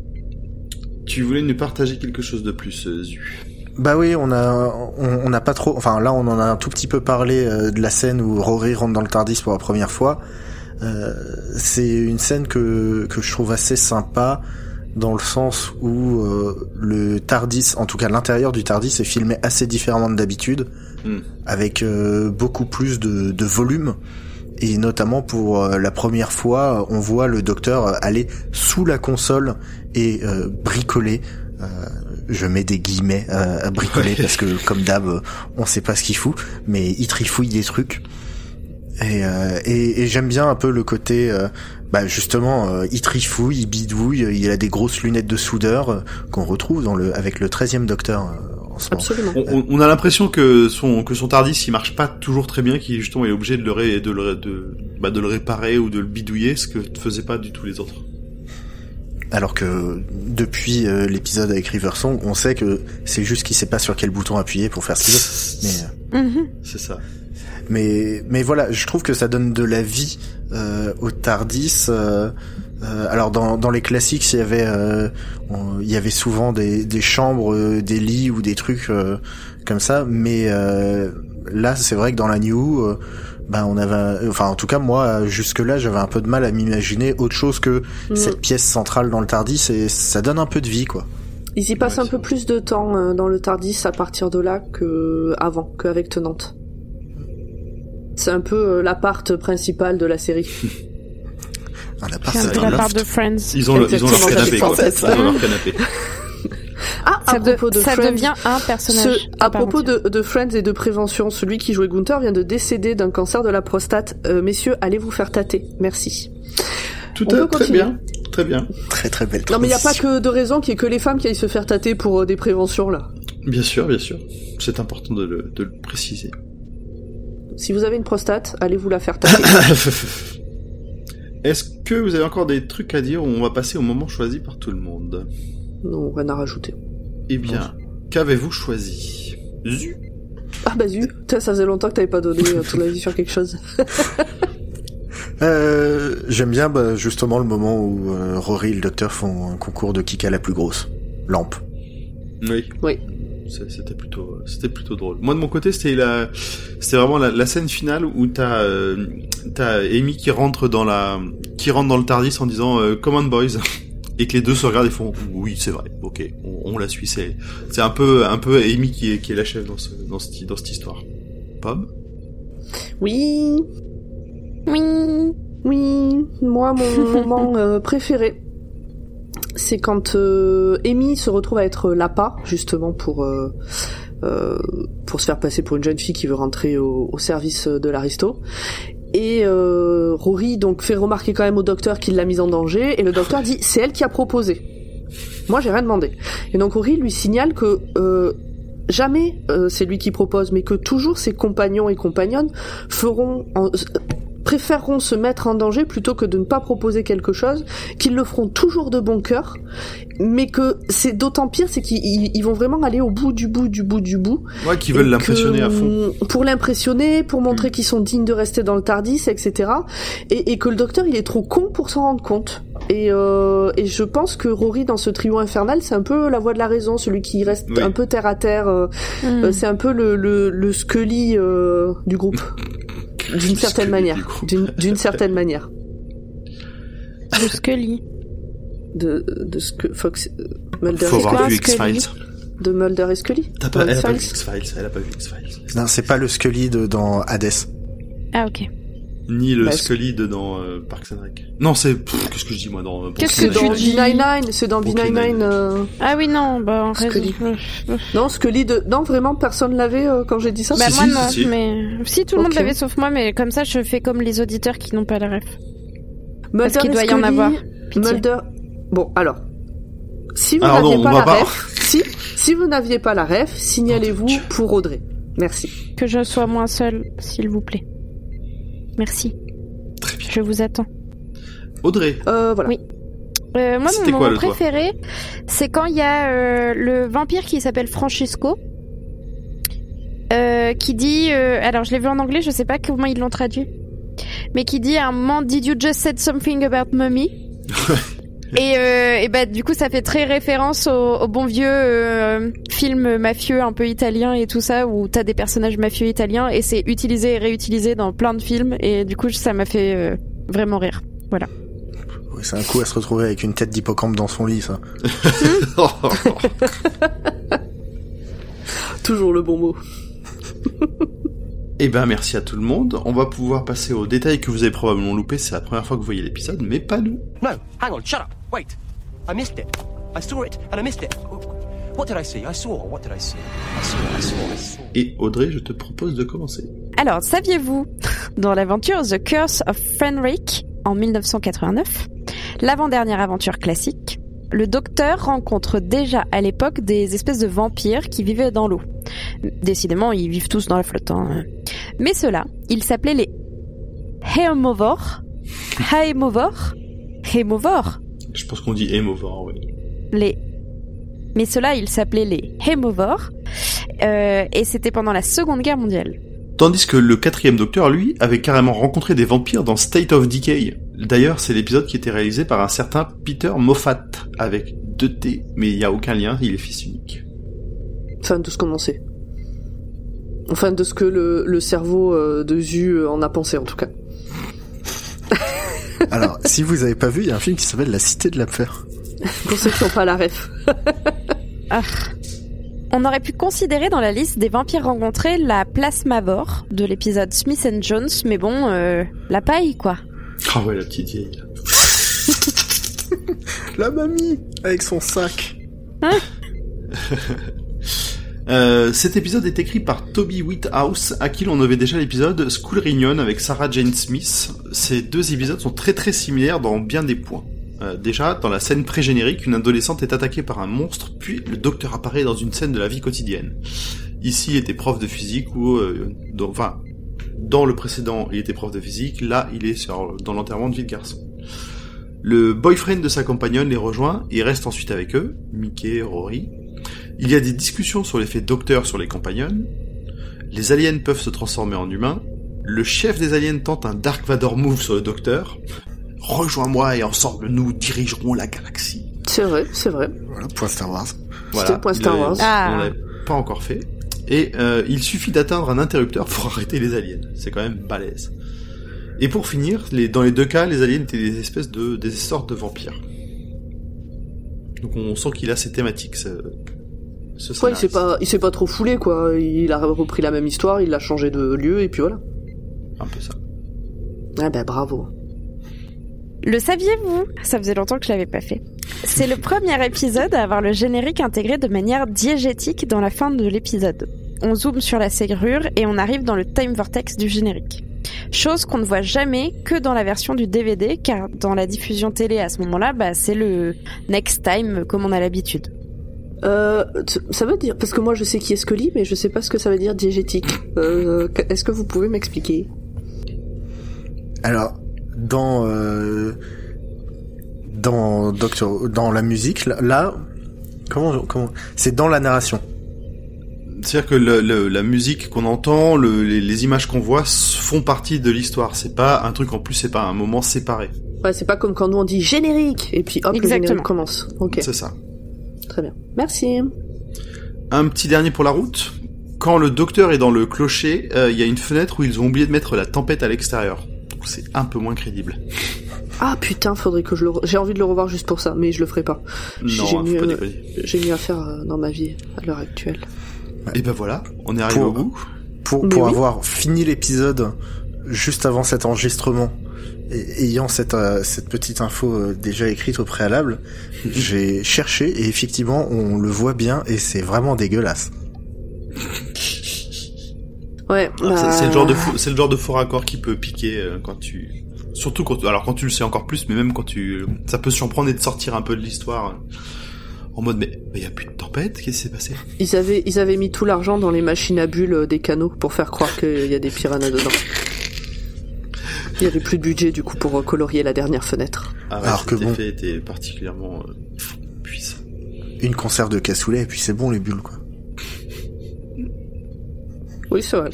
A: Tu voulais nous partager quelque chose de plus, euh, Zu?
D: Bah oui, on a, on on n'a pas trop. Enfin là, on en a un tout petit peu parlé euh, de la scène où Rory rentre dans le Tardis pour la première fois. Euh, c'est une scène que que je trouve assez sympa dans le sens où euh, le Tardis, en tout cas l'intérieur du Tardis, est filmé assez différemment de d'habitude,
A: Hmm.
D: avec euh, beaucoup plus de, de volume. Et notamment pour euh, la première fois, on voit le docteur aller sous la console et euh, bricoler. Euh, je mets des guillemets euh, à bricoler
A: Ouais.
D: parce que comme d'hab, on sait pas ce qu'il fout, mais il trifouille des trucs. Et, euh, et, et j'aime bien un peu le côté, euh, bah justement, euh, il trifouille, il bidouille, il a des grosses lunettes de soudeur euh, qu'on retrouve dans le avec le 13e docteur euh, en ce moment.
C: Absolument.
A: on, on- a l'impression que son que son Tardis il marche pas toujours très bien, qu'il justement est obligé de le ré- de le de, bah, de le réparer ou de le bidouiller, ce que ne faisaient pas du tout les autres.
D: Alors que depuis euh, l'épisode avec Riversong, on sait que c'est juste qu'il sait pas sur quel bouton appuyer pour faire ce qu'il veut. Mais, euh,
B: Mhm.
A: C'est ça.
D: Mais, mais voilà, je trouve que ça donne de la vie euh, au Tardis. euh, euh, alors dans, dans les classiques, il y avait, euh, on- il y avait souvent des, des chambres, euh, des lits ou des trucs euh, comme ça. Mais euh, là, c'est vrai que dans la New, euh, ben on avait, enfin en tout cas moi jusque là, j'avais un peu de mal à m'imaginer autre chose que
C: Mm.
D: cette pièce centrale dans le Tardis. Et ça donne un peu de vie, quoi.
C: Ils y passent
A: Ouais,
C: un peu plus de temps euh, dans le Tardis à partir de là que avant, qu'avec Tenante. C'est un peu euh, l'appart principal de la série.
D: Un appart,
B: C'est un peu la part de Friends.
A: Ils ont, le- ils ont leur canapé, quoi.
C: j'avais pensé à
A: Ils
C: ça.
A: ont leur canapé.
C: Ah, à
B: Ça, de-
C: propos de
B: ça
C: Friends,
B: devient un
C: ce-
B: personnage.
C: à
B: part
C: propos de, de Friends et de prévention, celui qui jouait Gunther vient de décéder d'un cancer de la prostate. Euh, messieurs, allez vous faire tâter? Merci.
A: Tout à très bien, très bien.
D: Très très belle.
C: Non mais il n'y a pas que de raison qu'il y ait que les femmes qui aillent se faire tâter pour euh, des préventions là.
A: Bien sûr, bien sûr. C'est important de le, de le préciser.
C: Si vous avez une prostate, allez vous la faire tâter.
A: Est-ce que vous avez encore des trucs à dire ou on va passer au moment choisi par tout le monde
C: non, rien à rajouter.
A: Eh bien, qu'avez-vous choisi Zu
C: Ah bah Putain, ça faisait longtemps que t'avais pas donné euh, ton avis sur quelque chose.
D: Euh, J'aime bien bah, justement le moment où euh, Rory et le docteur font un concours de qui a la plus grosse lampe.
A: Oui.
C: Oui.
A: C'était plutôt, c'était plutôt drôle. Moi de mon côté, c'était la, c'était vraiment la, scène finale où t'as, euh, t'as Amy qui rentre dans la, qui rentre dans le Tardis en disant euh, "Come on boys", et que les deux se regardent et font "Oui, c'est vrai, ok, on, la suit." C'est, c'est un peu, un peu Amy qui est, qui est la chef dans ce, dans cette, dans cette histoire. Pomme?
C: Oui,
B: Oui.
C: oui, moi mon moment euh, préféré, c'est quand euh, Amy se retrouve à être l'APA, justement pour euh, euh, pour se faire passer pour une jeune fille qui veut rentrer au, service de l'aristo. Et euh, Rory donc fait remarquer quand même au docteur qu'il l'a mise en danger, et le docteur dit c'est elle qui a proposé. Moi j'ai rien demandé. Et donc Rory lui signale que euh, jamais euh, c'est lui qui propose, mais que toujours ses compagnons et compagnonnes feront en- préféreront se mettre en danger plutôt que de ne pas proposer quelque chose, qu'ils le feront toujours de bon cœur, mais que c'est d'autant pire, c'est qu'ils ils- ils vont vraiment aller au bout du bout du bout du bout.
A: Ouais, qui veulent l'impressionner à fond.
C: mm, Pour l'impressionner, pour montrer
A: Mm.
C: qu'ils sont dignes de rester dans le Tardis, etc. Et, et que le docteur, il est trop con pour s'en rendre compte. Et, euh, et je pense que Rory, dans ce trio infernal, c'est un peu la voix de la raison, celui qui reste
A: Oui.
C: un peu terre à terre. euh,
B: Hmm.
C: euh, c'est un peu le, le, le Scully euh, du groupe. D'une certaine manière. d'une certaine manière.
B: Le Scully.
C: De, de ce que Fox, euh, Mulder,
A: Faut avoir vu X-Files.
C: de Mulder et Scully.
A: T'as pas, elle a pas vu
C: X-Files.
A: Elle a pas vu X-Files.
D: Non, c'est pas le Scully de, dans Hades.
B: Ah ok.
A: Ni le
C: Bah,
A: Scully de dans euh, Parks and Rec. Non, c'est, qu'est-ce que je dis moi dans, euh,
B: Qu'est-ce que
C: dans
B: tu
A: Nine-Nine?
C: B99,
B: dis
C: c'est dans
A: Brooklyn
C: B99.
A: Nine-Nine.
C: euh,
B: Ah oui non, bah en
C: Scully. Non, Scully de... Non, vraiment, personne l'avait euh, quand j'ai dit ça?
B: Bah
A: Si,
B: moi
A: si,
B: non,
A: si,
B: mais si tout le monde l'avait sauf moi, mais comme ça je fais comme les auditeurs qui n'ont pas la ref.
C: Mulder
B: Parce qu'il doit y en avoir. Pitié.
C: Mulder... Bon, alors... Si vous
A: Alors
C: n'aviez
A: non,
C: pas la
A: pas.
C: ref... Si, si vous n'aviez pas la ref, signalez-vous pour Audrey. Merci.
B: Que je sois moins seule, s'il vous plaît. Merci.
A: Très bien.
B: Je vous attends.
A: Audrey.
C: Euh, voilà.
B: Oui. Euh, moi, mon moment préféré, c'est quand il y a euh, le vampire qui s'appelle Francisco, euh, qui dit, euh, alors je l'ai vu en anglais, je sais pas comment ils l'ont traduit, mais qui dit à un moment, Did you just said something about mummy? Et, euh, et bah du coup ça fait très référence au, au bon vieux euh, film mafieux un peu italien et tout ça où t'as des personnages mafieux italiens et c'est utilisé et réutilisé dans plein de films et du coup ça m'a fait euh, vraiment rire.
D: Oui, c'est un coup à se retrouver avec une tête d'hippocampe dans son lit, ça.
C: Toujours le bon mot.
A: Eh ben, merci à tout le monde. On va pouvoir passer aux détails que vous avez probablement loupés. C'est la première fois que vous voyez l'épisode, mais pas nous.
G: No, hang on, shut up. Wait. I missed it. I saw it and I missed it. What did I see? I saw. What did I see? I saw, I saw, I saw.
A: Et Audrey, je te propose de commencer.
B: Alors, saviez-vous, dans l'aventure The Curse of Fenric, en 1989, l'avant-dernière aventure classique, le docteur rencontre déjà à l'époque des espèces de vampires qui vivaient dans l'eau. Décidément, ils vivent tous dans la flotte. hein. Mais ceux-là, ils s'appelaient les Hémovores. Hémovores Hémovores
A: Je pense qu'on dit Hémovore, oui.
B: les mais ceux-là ils s'appelaient les Hémovores euh, et c'était pendant la Seconde Guerre mondiale.
A: Tandis que le quatrième docteur, lui, avait carrément rencontré des vampires dans State of Decay. D'ailleurs, c'est l'épisode qui était réalisé par un certain Peter Moffat, avec deux T, mais il n'y a aucun lien, il est fils unique.
C: Enfin, de ce qu'on en sait. Enfin, de ce que le, le cerveau euh, de Zu en a pensé, en tout cas.
D: Alors, si vous avez pas vu, il y a un film qui s'appelle La Cité de la Peur.
C: Pour ceux qui n'ont pas la ref.
B: On aurait pu considérer dans la liste des vampires rencontrés la Plasmavore de l'épisode Smith and Jones, mais bon, euh, la paille quoi.
A: Ah ouais, la petite vieille.
D: La mamie Avec son sac.
A: Euh, cet épisode est écrit par Toby Whithouse, à qui l'on avait déjà l'épisode School Reunion avec Sarah Jane Smith. Ces deux épisodes sont très très similaires dans bien des points. Euh, déjà, dans la scène pré-générique, une adolescente est attaquée par un monstre, puis le docteur apparaît dans une scène de la vie quotidienne. Ici, il était prof de physique, ou... euh, dans, enfin, dans le précédent, il était prof de physique, là, il est dans l'enterrement de vie de garçon. Le boyfriend de sa compagnonne les rejoint et reste ensuite avec eux, Mickey, Rory, il y a des discussions sur l'effet docteur sur les compagnonnes. Les aliens peuvent se transformer en humains. Le chef des aliens tente un Dark Vador move sur le docteur. Rejoins-moi et ensemble nous dirigerons la galaxie.
C: C'est vrai, c'est vrai.
D: Voilà, point Star Wars.
A: Voilà.
C: point Star Wars.
B: Ah.
A: On l'avait pas encore fait. Et euh, il suffit d'atteindre un interrupteur pour arrêter les aliens. C'est quand même balèze. Et pour finir, les, dans les deux cas, les aliens étaient des espèces de des sortes de vampires. Donc on sent qu'il a ces thématiques. ce- ce
C: Ouais, il s'est pas, il s'est pas trop foulé quoi. Il a repris la même histoire, il l'a changé de lieu et puis voilà.
A: Un peu ça.
C: Ah ben bravo.
B: Le saviez-vous? Ça faisait longtemps que je l'avais pas fait. C'est le premier épisode à avoir le générique intégré de manière diégétique dans la fin de l'épisode. On zoome sur la serrure et on arrive dans le time vortex du générique. Chose qu'on ne voit jamais que dans la version du DVD, car dans la diffusion télé à ce moment-là, bah, c'est le next time comme on a l'habitude.
C: Euh, ça veut dire parce que moi je sais qui est Scully, mais je sais pas ce que ça veut dire diégétique. Euh, Est-ce que vous pouvez m'expliquer?
D: Alors, dans euh, dans Doctor, dans la musique, là, comment comment c'est dans la narration.
A: C'est-à-dire que le- le- la musique qu'on entend, le- les, les images qu'on voit font partie de l'histoire. C'est pas un truc en plus, c'est pas un moment séparé.
C: Ouais, c'est pas comme quand nous on dit générique et puis hop le
B: Exactement.
C: générique commence. Ok,
A: C'est ça.
C: Très bien. Merci.
A: Un petit dernier pour la route. Quand le docteur est dans le clocher, euh, il y a une fenêtre où ils ont oublié de mettre la tempête à l'extérieur. C'est un peu moins crédible.
C: Ah putain, faudrait que je le. re- J'ai envie de le revoir juste pour ça, mais je le ferai pas. J'ai mieux, j'ai mieux à faire euh, dans ma vie à l'heure actuelle.
A: Et ben voilà, on est arrivé
D: Pour-
A: au bout.
D: Pour pour
C: oui.
D: avoir fini l'épisode juste avant cet enregistrement et ayant cette euh, cette petite info euh, déjà écrite au préalable, j'ai cherché et effectivement on le voit bien et c'est vraiment dégueulasse.
C: Ouais.
A: Ah,
C: bah,
A: c'est- le genre de c'est le genre de faux raccord qui peut piquer euh, quand tu, surtout quand, alors quand tu le sais encore plus, mais même quand tu, ça peut surprendre et te sortir un peu de l'histoire. euh, En mode, mais il y a plus de tempête, qu'est-ce qui s'est passé?
C: Ils avaient, ils avaient mis tout l'argent dans les machines à bulles des canaux pour faire croire qu'il y a des piranhas dedans. Il y avait plus de budget du coup pour euh, colorier la dernière fenêtre.
A: Ah ouais,
D: Alors que bon.
A: effet était particulièrement euh, puissant.
D: Une conserve de cassoulet et puis c'est bon les bulles quoi.
C: Oui, c'est vrai.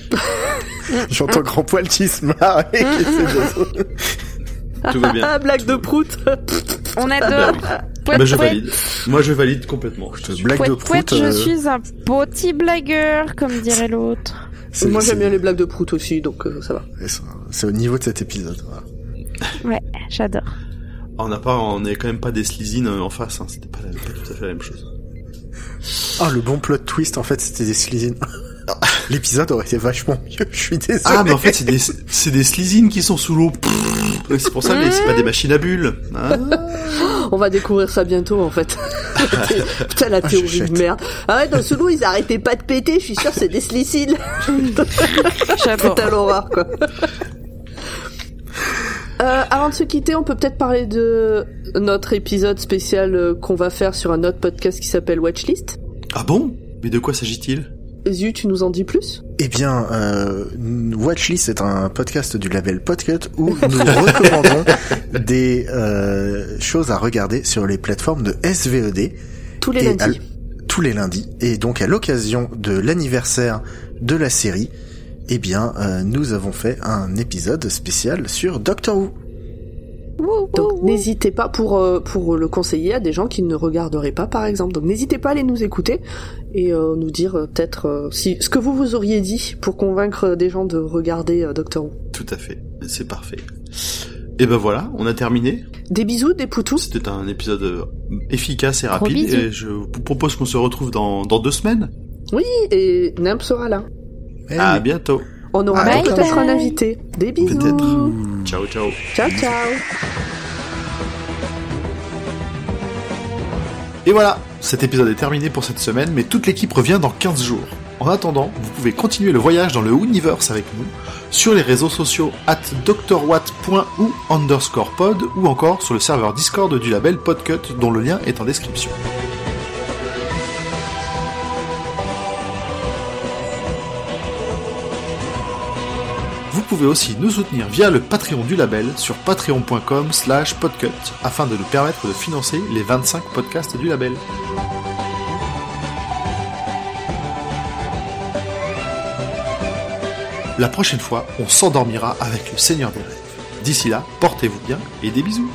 D: J'entends grand poil qui se marre et
A: Tout va bien.
C: Ah, blague de prout.
B: On
A: bah
B: adore. Pouet,
A: Bah, je valide. Moi, je valide complètement.
D: Blague
B: pouet,
D: de
B: pouet,
D: prout.
B: je
D: euh,
B: suis un petit blagueur, comme dirait l'autre.
C: Moi, j'aime bien les blagues de prout aussi, donc euh, ça va.
D: c'est- au niveau de cet épisode. voilà.
B: Ouais, j'adore.
A: Ah, On n'a pas, on est quand même pas des slizines euh, en face. Hein. C'était pas, tout à fait la même chose.
D: Ah, le bon plot twist, en fait, c'était des slizines. L'épisode aurait été vachement mieux, je suis désolé.
A: Ah, mais en fait, c'est des, c'est des slizines qui sont sous l'eau. C'est pour ça, mais c'est pas des machines à bulles. Hein
C: On va découvrir ça bientôt, en fait. Putain, la
D: Ah,
C: théorie de merde. Ah ouais, dans ce lot, ils arrêtaient pas de péter, je suis sûr, c'est des sliciles.
B: J'adore.
C: Total horreur, quoi. Euh, avant de se quitter, on peut peut-être parler de notre épisode spécial euh, qu'on va faire sur un autre podcast qui s'appelle Watchlist.
A: ah bon? Mais de quoi s'agit-il?
C: Zu, tu nous en dis plus?
D: Eh bien, euh, Watchlist est un podcast du label Podcut où nous recommandons des euh, choses à regarder sur les plateformes de SVOD
C: Tous les lundis.
D: tous les lundis. Et donc, à l'occasion de l'anniversaire de la série, eh bien, euh, nous avons fait un épisode spécial sur Doctor Who.
C: Donc n'hésitez pas pour euh, pour le conseiller à des gens qui ne regarderaient pas par exemple. Donc n'hésitez pas à aller nous écouter et euh, nous dire euh, peut-être euh, si ce que vous vous auriez dit pour convaincre des gens de regarder euh, Doctor Who.
A: Tout à fait. C'est parfait. Et ben voilà, on a terminé.
C: Des bisous, des poutous.
A: C'était un épisode efficace et rapide. Et je vous propose qu'on se retrouve dans, dans deux semaines.
C: Oui, et Nimp sera là.
A: À bientôt.
C: On aura
D: Bye
C: peut-être
B: bye.
C: un invité. Des bisous.
A: Peut-être. Ciao, ciao.
C: Ciao ciao.
A: Et voilà, cet épisode est terminé pour cette semaine, mais toute l'équipe revient dans 15 jours. En attendant, vous pouvez continuer le voyage dans le Universe avec nous sur les réseaux sociaux at drwatt.ou underscore pod ou encore sur le serveur Discord du label Podcut dont le lien est en description. Pouvez aussi nous soutenir via le Patreon du label sur patreon.com slash podcut afin de nous permettre de financer les 25 podcasts du label. La prochaine fois, on s'endormira avec le Seigneur des Rêves. D'ici là, portez-vous bien et des bisous.